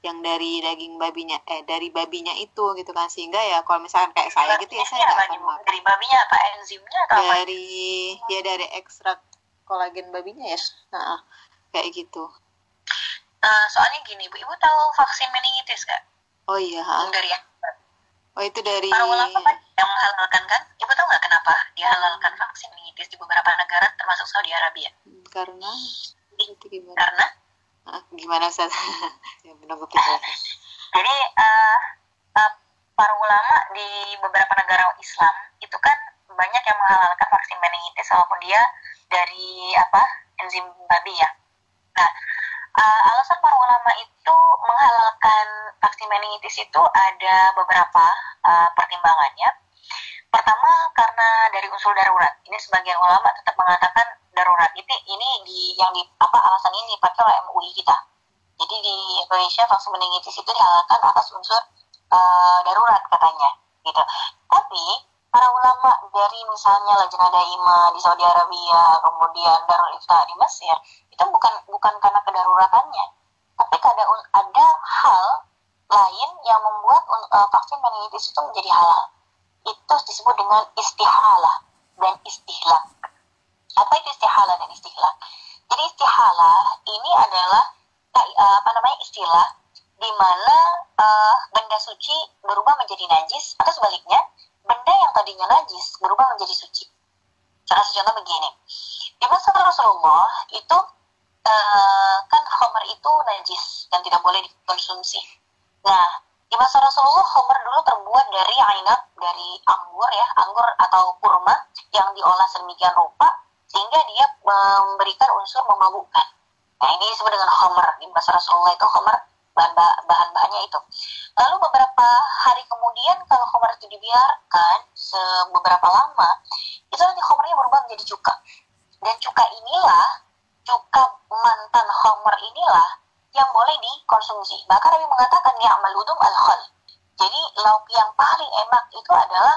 yang dari daging babinya eh dari babinya itu gitu kan. Sehingga ya kalau misalkan kayak saya gitu ya saya nggak akan makan. dari babinya apa enzimnya atau dari apa? ya dari ekstrak kolagen babinya ya. Nah, kayak gitu. Uh, soalnya gini bu ibu tahu vaksin meningitis gak oh iya dari yang Oh itu dari para ulama kan yang menghalalkan kan? Ibu tahu nggak kenapa dihalalkan vaksin meningitis di beberapa negara termasuk Saudi Arabia? Karena itu gimana? Karena ah, gimana Ustaz? ya, menunggu Jadi uh, uh, para ulama di beberapa negara Islam itu kan banyak yang menghalalkan vaksin meningitis walaupun dia dari apa enzim babi ya. Nah, uh, alasan para ulama itu menghalalkan vaksin meningitis itu ada beberapa uh, pertimbangannya. Pertama karena dari unsur darurat. Ini sebagian ulama tetap mengatakan darurat. Ini ini di yang di apa alasan ini dipakai oleh MUI kita. Jadi di Indonesia vaksin meningitis itu dihalalkan atas unsur uh, darurat katanya, gitu. Tapi para ulama dari misalnya Lajnah Daima di Saudi Arabia, kemudian Darul Ifta di Mesir, itu bukan bukan karena kedaruratannya tapi ada ada hal lain yang membuat uh, vaksin meningitis itu menjadi halal. Itu disebut dengan istihalah dan istihlak. Apa itu istihalah dan istihlak? Jadi istihalah ini adalah uh, apa namanya istilah di mana uh, benda suci berubah menjadi najis atau sebaliknya benda yang tadinya najis berubah menjadi suci. Salah satu contoh begini, di masa Rasulullah itu uh, kan homer itu najis dan tidak boleh dikonsumsi. Nah, di masa Rasulullah homer dulu terbuat dari ainat, dari anggur ya, anggur atau kurma yang diolah sedemikian rupa sehingga dia memberikan unsur memabukkan. Nah, ini disebut dengan homer. Di masa Rasulullah itu homer bahan-bahannya itu. Lalu beberapa hari kemudian kalau homer itu dibiarkan beberapa lama, itu nanti homernya berubah menjadi cuka. Dan cuka inilah cuka mantan homer inilah yang boleh dikonsumsi. Bahkan Nabi mengatakan ya maludum al khal. Jadi lauk yang paling enak itu adalah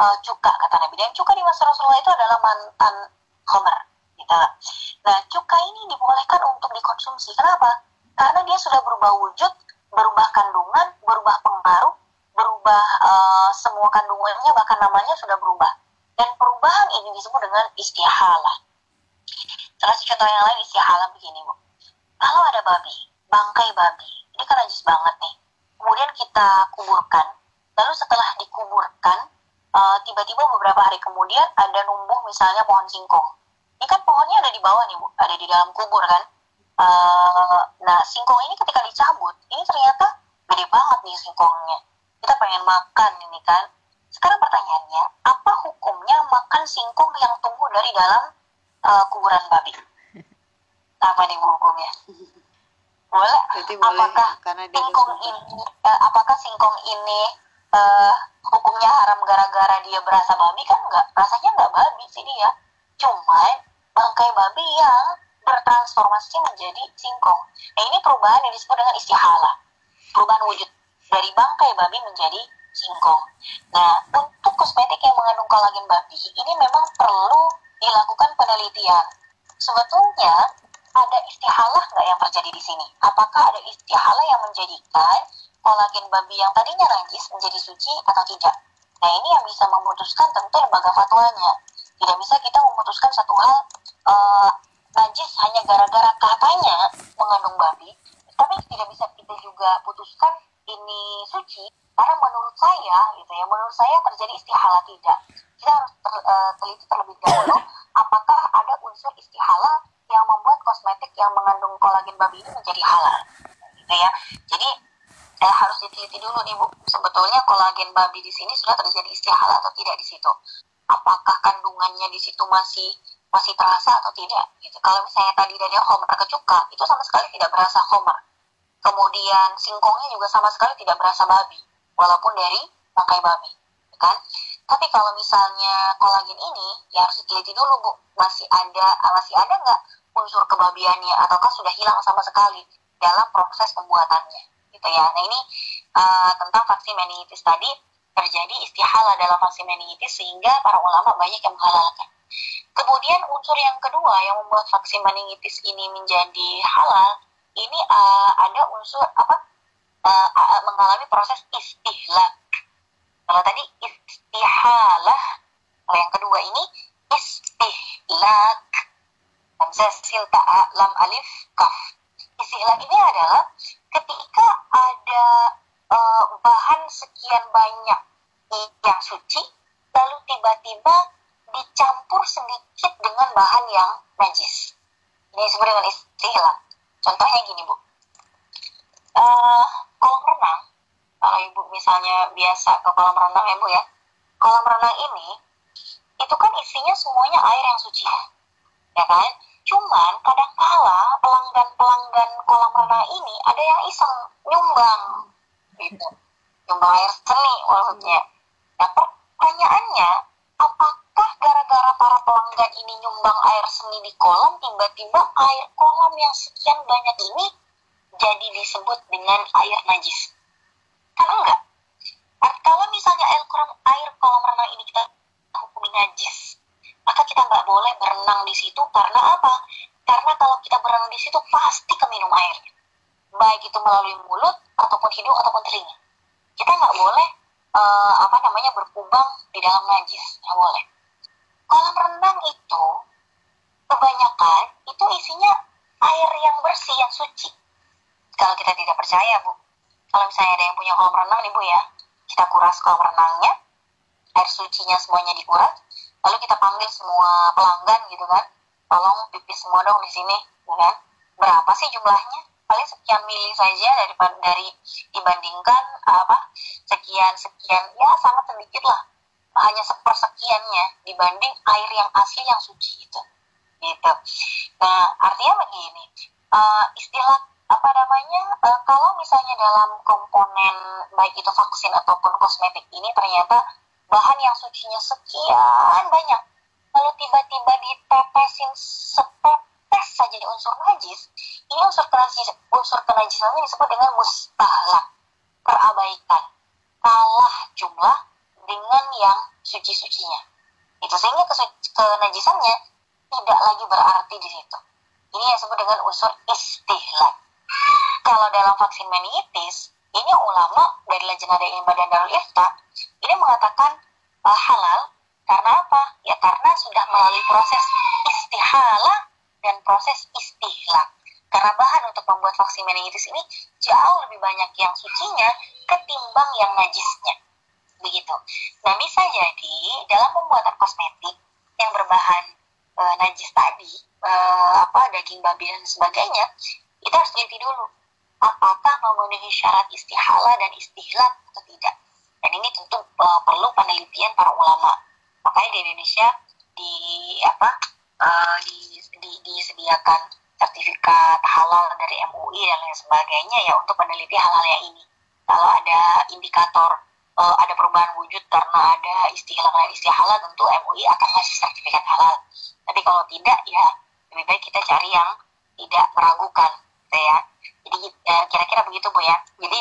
uh, cuka kata Nabi. Dan cuka di masa Rasulullah itu adalah mantan homer. Gitu. Nah cuka ini dibolehkan untuk dikonsumsi. Kenapa? Karena dia sudah berubah wujud, berubah kandungan, berubah pengaruh, berubah uh, semua kandungannya bahkan namanya sudah berubah. Dan perubahan ini disebut dengan istihalah. Satu contoh yang lain isi alam begini bu. Kalau ada babi, bangkai babi, ini kan najis banget nih. Kemudian kita kuburkan, lalu setelah dikuburkan, uh, tiba-tiba beberapa hari kemudian ada numbuh misalnya pohon singkong. Ini kan pohonnya ada di bawah nih bu, ada di dalam kubur kan. Uh, nah singkong ini ketika dicabut, ini ternyata gede banget nih singkongnya. Kita pengen makan ini kan. Sekarang pertanyaannya, apa hukumnya makan singkong yang tumbuh dari dalam uh, kuburan babi. Apa nih hukumnya? Boleh? Berarti boleh apakah karena dia singkong ini, uh, apakah singkong ini uh, hukumnya haram gara-gara dia berasa babi kan enggak? Rasanya enggak babi sih dia. Cuma bangkai babi yang bertransformasi menjadi singkong. Nah ini perubahan yang disebut dengan istihalah. Perubahan wujud dari bangkai babi menjadi singkong. Nah kolagen babi ini memang perlu dilakukan penelitian. Sebetulnya ada istihalah nggak yang terjadi di sini? Apakah ada istihalah yang menjadikan kolagen babi yang tadinya najis menjadi suci atau tidak? Nah ini yang bisa memutuskan tentu lembaga fatwanya. Tidak bisa kita memutuskan satu hal uh, najis hanya gara-gara katanya mengandung babi, tapi tidak bisa kita juga putuskan ini suci karena menurut saya gitu ya menurut saya terjadi istihala tidak kita harus ter, uh, teliti terlebih dahulu apakah ada unsur istihala yang membuat kosmetik yang mengandung kolagen babi ini menjadi halal? Gitu ya. Jadi eh, harus diteliti dulu nih bu. Sebetulnya kolagen babi di sini sudah terjadi istihala atau tidak di situ? Apakah kandungannya di situ masih masih terasa atau tidak? Gitu. Kalau misalnya tadi dari homer ke cuka itu sama sekali tidak berasa homer. Kemudian singkongnya juga sama sekali tidak berasa babi walaupun dari bangkai babi kan tapi kalau misalnya kolagen ini ya harus diteliti dulu bu. Masih ada masih ada nggak unsur kebabiannya? Ataukah sudah hilang sama sekali dalam proses pembuatannya? Gitu ya. Nah ini uh, tentang vaksin meningitis tadi terjadi istihala dalam vaksin meningitis sehingga para ulama banyak yang menghalalkan. Kemudian unsur yang kedua yang membuat vaksin meningitis ini menjadi halal ini uh, ada unsur apa uh, uh, mengalami proses istihlak kalau tadi istihalah kalau yang kedua ini istihlak. Hamzah sil ta'a lam alif kaf. Istihlak ini adalah ketika ada uh, bahan sekian banyak yang suci lalu tiba-tiba dicampur sedikit dengan bahan yang najis. Ini disebut dengan istihlak. Contohnya gini bu. Uh, kolam renang kalau ibu misalnya biasa ke kolam renang ya bu ya. Kolam renang ini itu kan isinya semuanya air yang suci ya kan? Cuman kadang kala pelanggan-pelanggan kolam renang ini ada yang iseng nyumbang gitu. Nyumbang air seni maksudnya. Nah pertanyaannya apakah gara-gara para pelanggan ini nyumbang air seni di kolam tiba-tiba air kolam yang sekian banyak ini jadi disebut dengan air najis kan enggak kalau misalnya air kolam air kolam renang ini kita hukumi najis maka kita nggak boleh berenang di situ karena apa? Karena kalau kita berenang di situ pasti keminum air baik itu melalui mulut ataupun hidung ataupun telinga. Kita nggak boleh uh, apa namanya berkubang di dalam najis nggak boleh. Kolam renang itu kebanyakan itu isinya air yang bersih yang suci. Kalau kita tidak percaya bu. Kalau misalnya ada yang punya kolam renang nih bu ya. Kita kuras kolam renangnya air sucinya semuanya dikuras lalu kita panggil semua pelanggan gitu kan. Tolong pipis semua dong di sini ya kan. Berapa sih jumlahnya? Paling sekian mili saja dari dari dibandingkan apa sekian sekian. Ya sangat sedikit lah. Hanya sepersekiannya dibanding air yang asli yang suci itu. Gitu. Nah artinya begini uh, istilah apa namanya uh, kalau misalnya dalam komponen baik itu vaksin ataupun kosmetik ini ternyata bahan yang sucinya sekian banyak. Lalu tiba-tiba ditetesin setetes saja di unsur najis ini unsur kenajis unsur kenajisannya disebut dengan mustahlak terabaikan. Kalah jumlah dengan yang suci-sucinya. Itu sehingga kenajisannya tidak lagi berarti di situ. Ini yang disebut dengan unsur istihlak kalau dalam vaksin meningitis ini ulama dari Lajnah Daim Badan Darul Ifta ini mengatakan uh, halal karena apa? Ya karena sudah melalui proses istihala dan proses istihlak. Karena bahan untuk membuat vaksin meningitis ini jauh lebih banyak yang sucinya ketimbang yang najisnya. Begitu. Nah bisa jadi dalam pembuatan kosmetik yang berbahan e, najis tadi, e, apa daging babi dan sebagainya, kita harus teliti dulu apakah memenuhi syarat istihala dan istihlak atau tidak. Dan ini tentu uh, perlu penelitian para ulama. Makanya di Indonesia di apa uh, di, di, disediakan sertifikat halal dari MUI dan lain sebagainya ya untuk peneliti hal-hal yang ini. Kalau ada indikator uh, ada perubahan wujud karena ada istilah dan istihala tentu MUI akan ngasih sertifikat halal. Tapi kalau tidak ya lebih baik kita cari yang tidak meragukan, gitu ya. Jadi kira-kira begitu bu ya. Jadi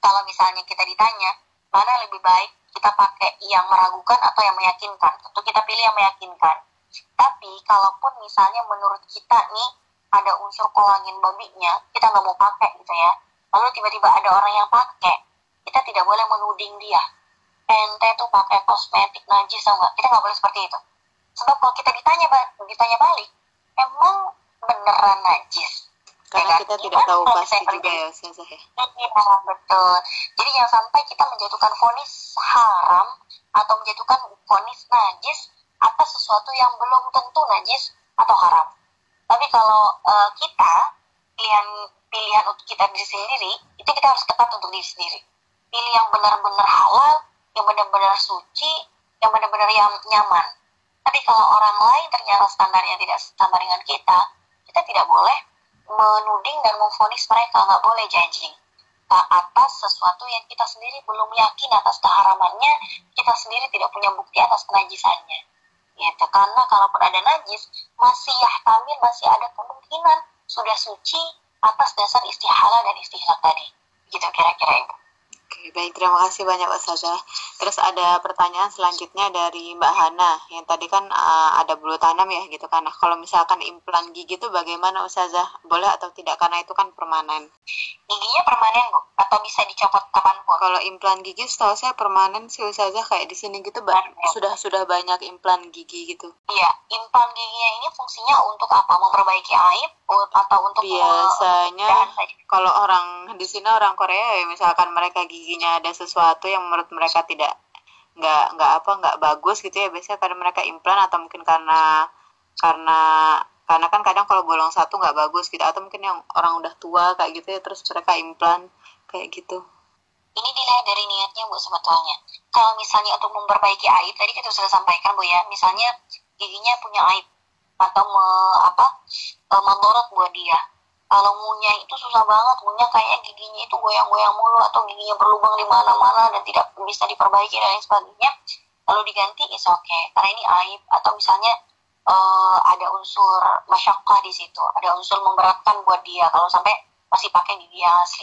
kalau misalnya kita ditanya mana lebih baik kita kita pakai yang meragukan atau yang meyakinkan? Tentu kita pilih yang meyakinkan. Tapi kalaupun misalnya menurut kita nih ada unsur kolangin babinya kita nggak mau pakai gitu ya. Lalu tiba-tiba ada orang yang pakai kita tidak boleh menuding dia. Ente tuh pakai kosmetik najis atau nggak? Kita nggak boleh seperti itu. Sebab kalau kita ditanya ditanya balik emang beneran najis karena kita tidak tahu pasti juga ya Ustazah ya. iya betul. Jadi jangan sampai kita menjatuhkan vonis haram atau menjatuhkan vonis najis atas sesuatu yang belum tentu najis atau haram. Tapi kalau uh, kita pilihan pilihan untuk kita diri sendiri itu kita harus ketat untuk diri sendiri. Pilih yang benar-benar halal yang benar-benar suci yang benar-benar yang nyaman. Tapi kalau orang lain ternyata standarnya tidak sama dengan kita kita tidak boleh menuding dan memfonis mereka nggak boleh judging. Atas sesuatu yang kita sendiri belum yakin atas keharamannya kita sendiri tidak punya bukti atas penajisannya gitu karena kalaupun ada najis masih yahtamil masih ada kemungkinan sudah suci atas dasar istihala dan istihlak tadi. Gitu kira-kira Oke, baik terima kasih banyak Ustazah. Terus ada pertanyaan selanjutnya dari Mbak Hana yang tadi kan uh, ada bulu tanam ya gitu kan. Nah, kalau misalkan implan gigi itu bagaimana Ustazah? Boleh atau tidak karena itu kan permanen? Giginya permanen, Bu, atau bisa dicopot kapan pun? Kalau implan gigi setahu saya permanen sih Ustazah kayak di sini gitu ya. sudah sudah banyak implan gigi gitu. Iya, implan giginya ini fungsinya untuk apa? Memperbaiki aib atau untuk biasanya kalau orang di sini orang Korea ya misalkan mereka gigi giginya ada sesuatu yang menurut mereka tidak nggak nggak apa nggak bagus gitu ya. Biasanya karena mereka implan atau mungkin karena karena karena kan kadang kalau bolong satu nggak bagus gitu. Atau mungkin yang orang udah tua kayak gitu ya terus mereka implan kayak gitu. Ini dilihat dari niatnya bu sebetulnya. Kalau misalnya untuk memperbaiki aib tadi kita sudah sampaikan bu ya. Misalnya giginya punya aib atau me, apa e, mendorot buat dia kalau ngunyah itu susah banget. Ngunyah kayaknya giginya itu goyang-goyang mulu atau giginya berlubang di mana-mana dan tidak bisa diperbaiki dan lain sebagainya. Lalu diganti is oke okay. karena ini aib. Atau misalnya uh, ada unsur masyakkah di situ. Ada unsur memberatkan buat dia. Kalau sampai masih pakai gigi asli